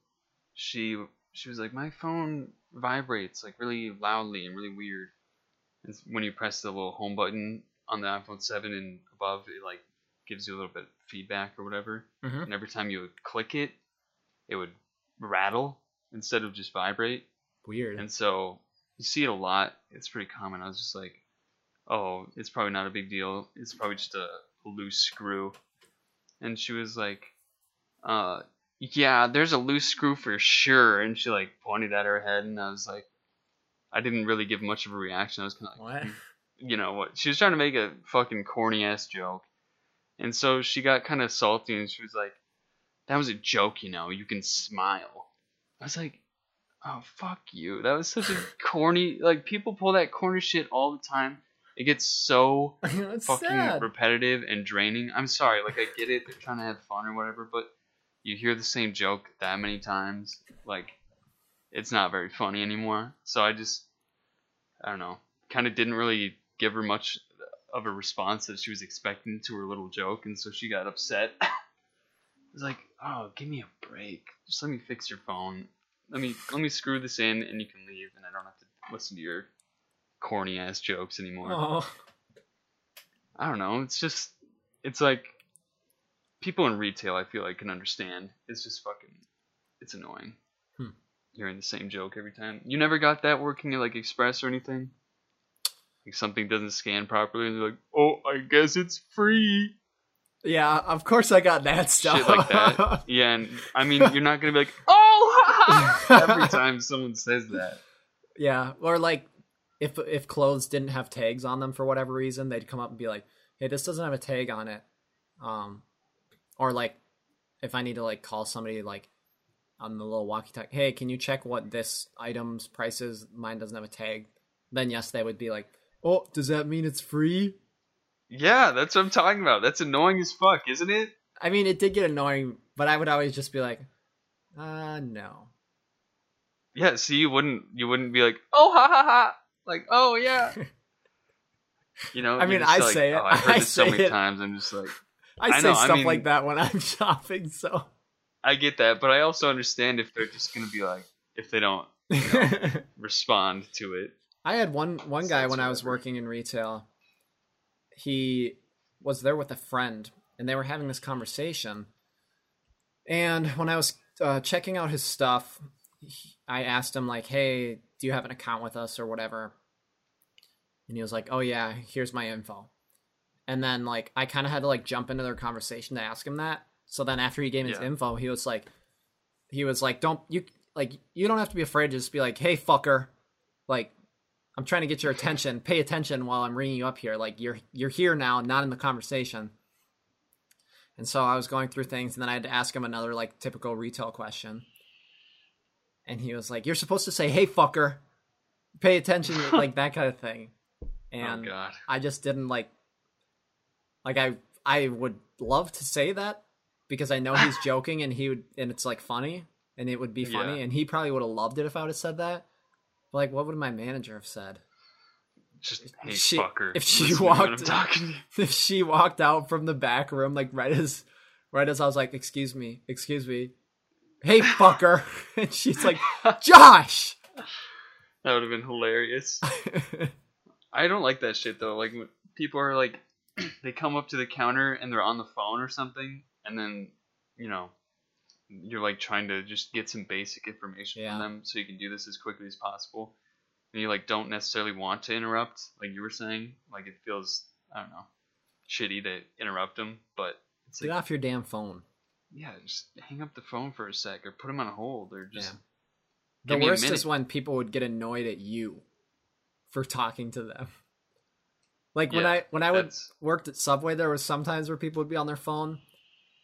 she she was like, my phone vibrates like really loudly and really weird, It's when you press the little home button on the iPhone 7 and above, it like gives you a little bit of feedback or whatever. Mhm. And every time you would click it, it would rattle instead of just vibrate. Weird. And so you see it a lot. It's pretty common. I was just like, oh, it's probably not a big deal. It's probably just a loose screw. And she was like, uh, yeah, there's a loose screw for sure. And she like pointed at her head, and I was like, I didn't really give much of a reaction. I was kind of like, what? You know what? She was trying to make a fucking corny ass joke, and so she got kind of salty, and she was like, "That was a joke, you know. You can smile." I was like, "Oh fuck you! That was such a corny. Like people pull that corny shit all the time. It gets so fucking sad. repetitive and draining. I'm sorry, like I get it, they're trying to have fun or whatever, but you hear the same joke that many times, like it's not very funny anymore. So I just I don't know, kind of didn't really give her much of a response that she was expecting to her little joke, and so she got upset. I was like, "Oh, give me a break. Just let me fix your phone. Let me let me screw this in, and you can leave, and I don't have to listen to your corny ass jokes anymore." Oh. I don't know. It's just, it's like people in retail. I feel like can understand. It's just fucking, it's annoying. Hmm. Hearing the same joke every time. You never got that working at like Express or anything. Like something doesn't scan properly, and you're like, "Oh, I guess it's free." Yeah, of course I got that stuff. Shit like that. Yeah, and I mean, you're not gonna be like, "Oh," ha, ha," every time someone says that. yeah, or like if if clothes didn't have tags on them for whatever reason, they'd come up and be like, "Hey, this doesn't have a tag on it." Um, or like if I need to like call somebody like on the little walkie-talkie, "Hey, can you check what this item's price is? Mine doesn't have a tag." Then yes, they would be like, "Oh, does that mean it's free?" Yeah, that's what I'm talking about. That's annoying as fuck, isn't it? I mean, it did get annoying, but I would always just be like, "Uh, no." Yeah, see, you wouldn't you wouldn't be like, oh ha ha ha, like oh yeah. You know, I mean, I like, say it. Oh, I've heard I this so many it. times. I'm just like, I, I say know, I stuff mean- like that when I'm shopping, so I get that, but I also understand if they're just gonna be like, if they don't respond to it. I had one one guy when I was working in retail. He was there with a friend, and they were having this conversation. And when I was uh, checking out his stuff, he- I asked him like, "Hey, do you have an account with us or whatever?" And he was like, "Oh yeah, here's my info." And then like I kind of had to like jump into their conversation to ask him that. So then after he gave me his info, he was like, he was like, "Don't you like you don't have to be afraid to just be like, hey fucker, like I'm trying to get your attention. Pay attention while I'm ringing you up here. Like you're you're here now, not in the conversation." And so I was going through things, and then I had to ask him another like typical retail question. And he was like, "You're supposed to say, hey fucker, pay attention,' like that kind of thing." Oh, and oh god. I just didn't like like I I would love to say that because I know he's joking and he would and it's like funny and it would be funny Yeah. and he probably would have loved it if I would have said that. Like what would my manager have said? Just hey she- fucker. if she listen to I'm walked- talking. If she walked out from the back room like right as right as I was like, "Excuse me, excuse me. Hey fucker." and she's like, "Josh." That would have been hilarious. I don't like that shit though. Like people are like, they come up to the counter and they're on the phone or something, and then you know, you're like trying to just get some basic information Yeah. from them so you can do this as quickly as possible, and you like don't necessarily want to interrupt, like you were saying. Like it feels, I don't know, shitty to interrupt them, but it's Get like, off your damn phone. yeah, just hang up the phone for a sec or put them on hold or just. Yeah. The worst is when people would get annoyed at you for talking to them. Like when I when I would that's- worked at Subway, there was sometimes where people would be on their phone,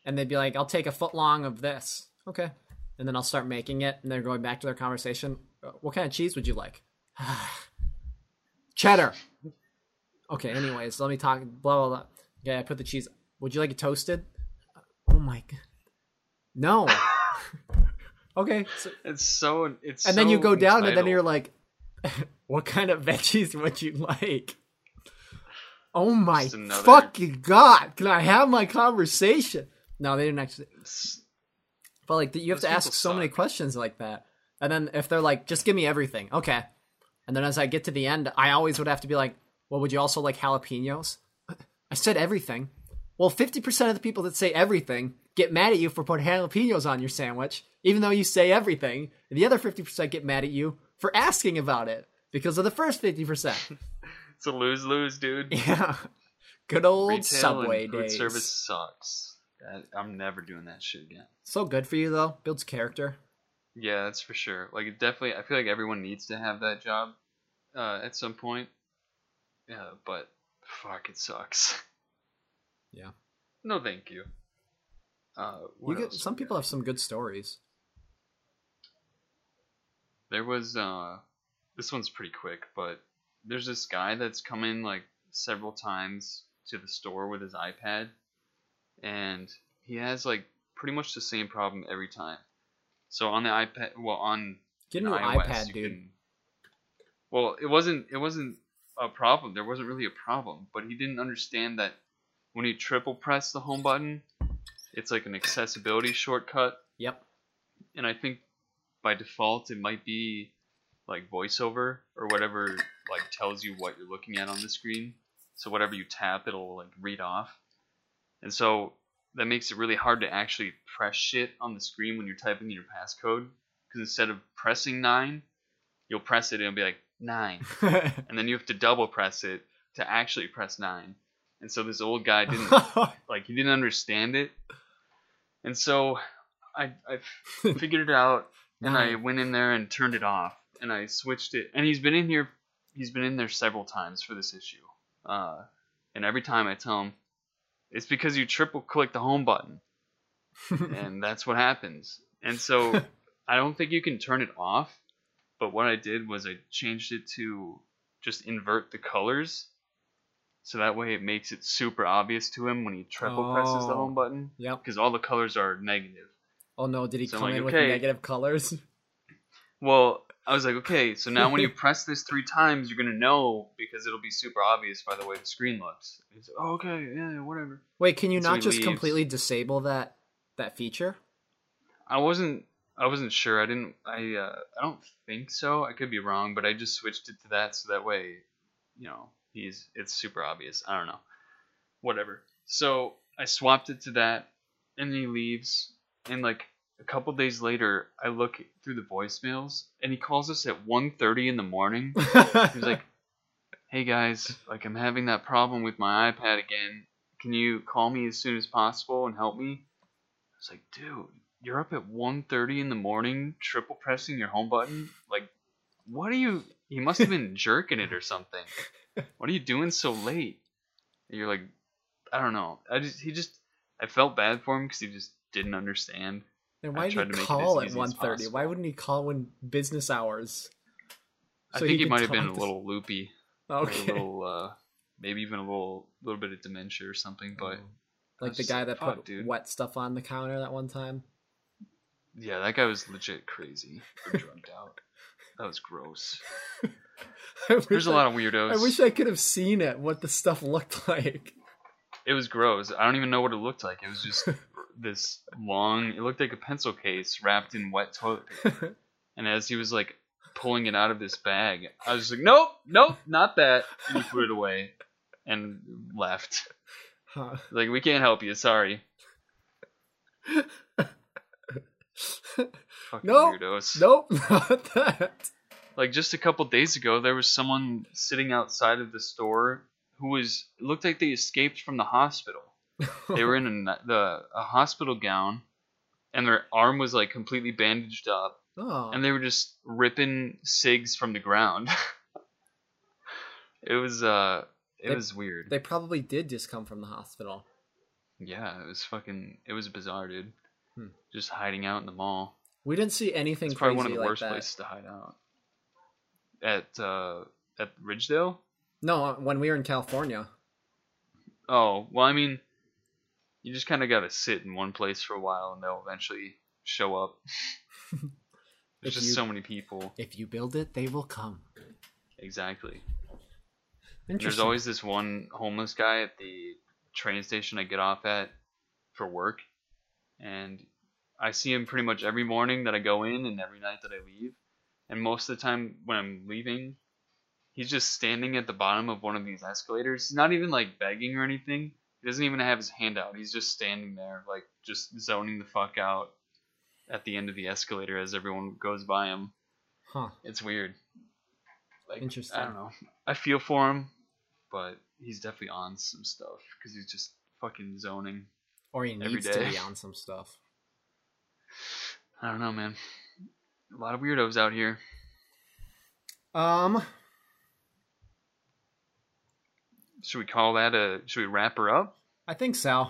and they'd be like, "I'll take a foot long of this." Okay, and then I'll start making it, and they're going back to their conversation. "Uh, What kind of cheese would you like? Cheddar. Okay. Anyways, let me talk. Blah blah blah. Okay, I put the cheese. Would you like it toasted? Oh my god. No. okay. So, It's so it's and then you go down, and then you're like, "What kind of veggies would you like?" Oh my another- fucking god! Can I have my conversation? No, they didn't actually. But like, you have Those to ask so many questions like that, and then if they're like, "Just give me everything," okay, And then as I get to the end, I always would have to be like, "Well, would you also like jalapenos?" I said everything. Well, 50% of the people that say everything get mad at you for putting jalapenos on your sandwich, even though you say everything. And the other 50% get mad at you for asking about it because of the first 50%. It's a lose lose, dude. yeah. Good old Retail Subway and food days. service sucks. I'm never doing that shit again. So good for you, though. Builds character. Yeah, that's for sure. Like, it definitely, I feel like everyone needs to have that job uh, at some point. Yeah, but fuck, it sucks. Yeah. No, thank you. Uh, You get, some people have some good stories. There was uh, this one's pretty quick, but there's this guy that's come in like several times to the store with his iPad, and he has like pretty much the same problem every time. So on the iPad, well on Get a new iOS, iPad, dude. can- well, it wasn't it wasn't a problem. There wasn't really a problem, but he didn't understand that when you triple press the home button, it's like an accessibility shortcut, Yep. and I think by default it might be like voiceover or whatever like tells you what you're looking at on the screen. So whatever you tap, it'll like read off, and so that makes it really hard to actually press shit on the screen when you're typing in your passcode. Because instead of pressing nine, you'll press it and it'll be like nine, and then you have to double press it to actually press nine. And so this old guy didn't like he didn't understand it, and so I I figured it out and I went in there and turned it off and I switched it. And he's been in here, he's been in there several times for this issue. Uh, and every time I tell him, it's because you triple click the home button, and that's what happens. And so I don't think you can turn it off. But what I did was I changed it to just invert the colors. So that way it makes it super obvious to him when he triple presses the Oh. home button. yep. Because all the colors are negative. Oh no, did he So come like, in with okay. negative colors? Well, I was like, okay, so now when you press this three times, you're gonna know because it'll be super obvious by the way the screen looks. He's like, oh, okay, yeah, whatever. Wait, can you So not just leaves. completely disable that that feature? I wasn't, I wasn't sure. I didn't, I, uh, I don't think so. I could be wrong, but I just switched it to that so that way, you know, he's, it's super obvious. I don't know, whatever. So I swapped it to that, and he leaves, and like a couple days later, I look through the voicemails, and he calls us at 1.30 in the morning. He's like, "Hey guys, like I'm having that problem with my iPad again. Can you call me as soon as possible and help me?" I was like, "Dude, you're up at 1:30 in the morning, triple pressing your home button. Like, what are you? You must have been jerking it or something. What are you doing so late?" And you're like, "I don't know. I just he just I felt bad for him because he just didn't understand. And why did he call at easy as 1.30? Why wouldn't he call when business hours? I think he he, might have been a little loopy." Okay. a little uh maybe even a little little bit of dementia or something but I like the guy that "Fuck, put dude." wet stuff on the counter that one time. yeah that guy was legit crazy drugged out that was gross there's a I- lot of weirdos I wish I could have seen it. What the stuff looked like. it was gross i don't even know what it looked like it was just this long it looked like a pencil case wrapped in wet toilet paper and as he was like pulling it out of this bag i was like nope nope not that and he put it away and left Huh. like we can't help you sorry Fucking Nope. weirdos Nope, not that. like just a couple days ago there was someone sitting outside of the store who was it looked like they escaped from the hospital they were in a, the a hospital gown and their arm was like completely bandaged up Oh, and they were just ripping cigs from the ground it was uh it They- was weird they probably did just come from the hospital. yeah it was fucking it was bizarre dude Hmm. just hiding out in the mall We didn't see anything it's probably one of the like worst that. places to hide out at uh at ridgedale No, uh, when we were in California. Oh, well, I mean, you just kind of got to sit in one place for a while and they'll eventually show up. There's just you- so many people. If you build it, they will come. Exactly. There's always this one homeless guy at the train station I get off at for work. And I see him pretty much every morning that I go in and every night that I leave. And most of the time when I'm leaving, he's just standing at the bottom of one of these escalators. He's not even like begging or anything. He doesn't even have his hand out. He's just standing there, like just zoning the fuck out at the end of the escalator as everyone goes by him. Huh. It's weird. Like, Interesting. I don't know. I feel for him, but he's definitely on some stuff because he's just fucking zoning. Or he needs to be on some stuff. I don't know, man. A lot of weirdos out here. Um, Should we call that a? Should we wrap her up? I think so.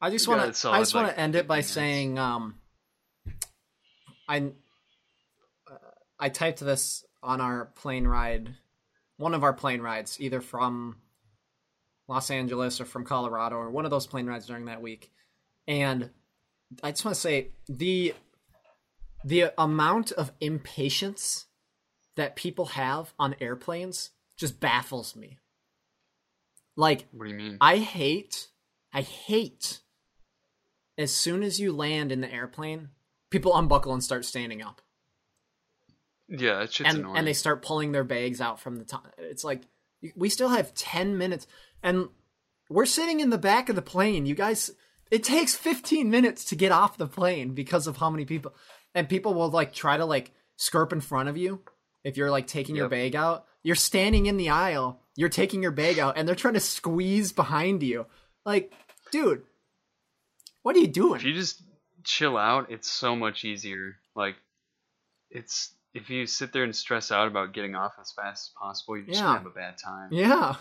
I just want to. I just want to end it by minutes. saying, um, I, uh, I typed this on our plane ride, one of our plane rides, either from Los Angeles or from Colorado or one of those plane rides during that week, and I just want to say the the amount of impatience that people have on airplanes just baffles me. Like What do you mean? I hate, I hate as soon as you land in the airplane, people unbuckle and start standing up. yeah, that shit's And, annoying. and they start pulling their bags out from the top. It's like, we still have 10 minutes. And we're sitting in the back of the plane. You guys, it takes 15 minutes to get off the plane because of how many people. And people will like try to like skirp in front of you if you're like taking your bag out. You're standing in the aisle, you're taking your bag out, and they're trying to squeeze behind you. Like, dude, what are you doing? if you just chill out, it's so much easier. Like, it's if you sit there and stress out about getting off as fast as possible, you're just Yeah. gonna have a bad time. yeah,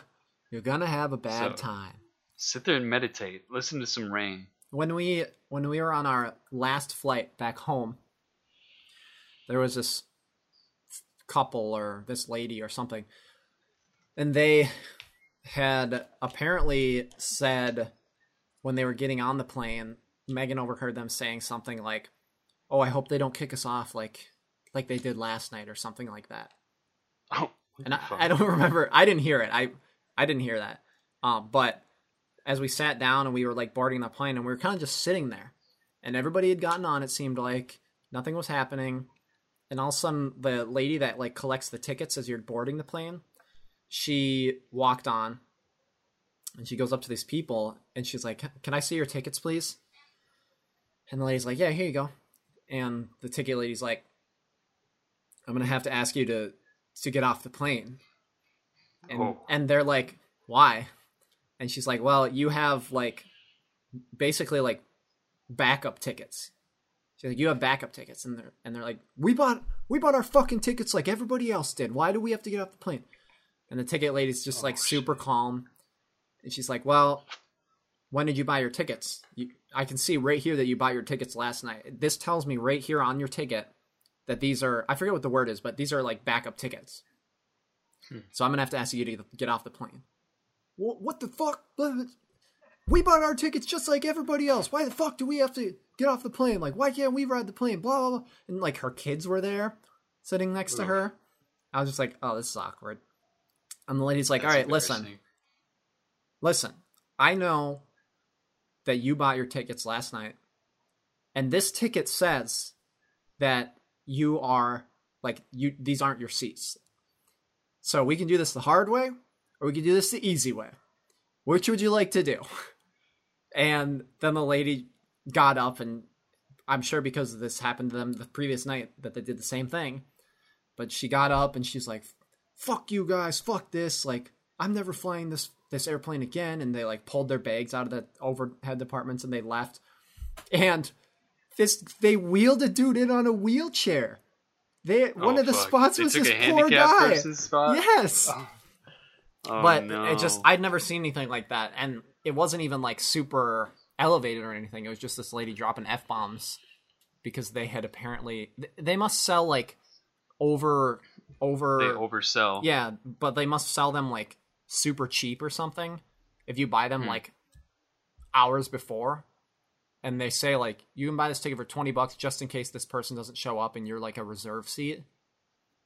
you're gonna have a bad So- time. Sit there and meditate. Listen to some rain. when we when we were on our last flight back home there was this couple or this lady or something and they had apparently said when they were getting on the plane megan overheard them saying something like oh i hope they don't kick us off like like they did last night or something like that Oh, and I. I don't remember. I didn't hear it. I I didn't hear that. Um, but as we sat down and we were like boarding the plane, and we were kind of just sitting there, and everybody had gotten on. It seemed like nothing was happening, and all of a sudden, the lady that like collects the tickets as you're boarding the plane, she walked on, and she goes up to these people, and she's like, "Can I see your tickets, please?" And the lady's like, "Yeah, here you go." And the ticket lady's like, "I'm gonna have to ask you to to get off the plane. And Oh. and they're like, "Why?" And she's like, "Well, you have like basically like backup tickets." She's like, "You have backup tickets." And they're and they're like, "We bought we bought our fucking tickets like everybody else did. Why do we have to get off the plane?" And the ticket lady's just Oh, like super shit. calm. And she's like, "Well, when did you buy your tickets? You, I can see right here that you bought your tickets last night. This tells me right here on your ticket that these are I forget what the word is, but these are like backup tickets. Hmm. So I'm gonna have to ask you to get off the plane. What, what the fuck? We bought our tickets just like everybody else. Why the fuck do we have to get off the plane? Like, why can't we ride the plane? Blah blah blah. And like her kids were there, sitting next to her. I was just like, oh, this is awkward. And the lady's like, That's all right, listen, listen, I know that you bought your tickets last night, and this ticket says that you are like you these aren't your seats. So we can do this the hard way, or we can do this the easy way. Which would you like to do? And then the lady got up, and I'm sure because this happened to them the previous night that they did the same thing. But she got up and she's like, "Fuck you guys, fuck this! Like, I'm never flying this this airplane again." And they like pulled their bags out of the overhead departments and they left. And this they wheeled a dude in on a wheelchair. They one Oh, of the fuck. spots They was this poor guy. Yes, Oh, but no. it just I'd never seen anything like that, and it wasn't even like super elevated or anything. It was just this lady dropping f bombs because they had apparently they must sell like over over they oversell. yeah, but they must sell them like super cheap or something if you buy them Hmm. like hours before. And they say like you can buy this ticket for 20 bucks just in case this person doesn't show up and you're like a reserve seat.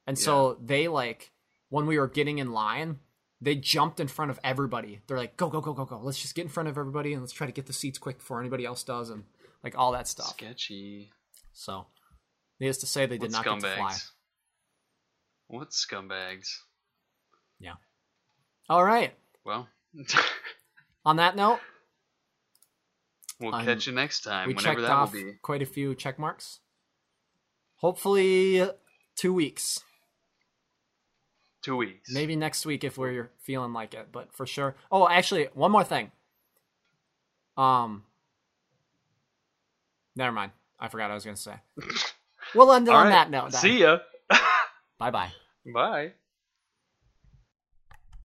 And so they like when we were getting in line, they jumped in front of everybody. They're like, "Go, go, go, go, go! Let's just get in front of everybody and let's try to get the seats quick before anybody else does," and like all that stuff. Sketchy. So, needless to say, they did What not get to fly. What scumbags? Yeah. All right. Well, On that note, we'll Um, catch you next time, we whenever checked that off will be. quite a few check marks. Hopefully, two weeks. Two weeks. Maybe next week if we're feeling like it, but for sure. Oh, actually, one more thing. Um, never mind. I forgot I was gonna say. We'll end it All on right. that note. See ya. Bye bye. Bye.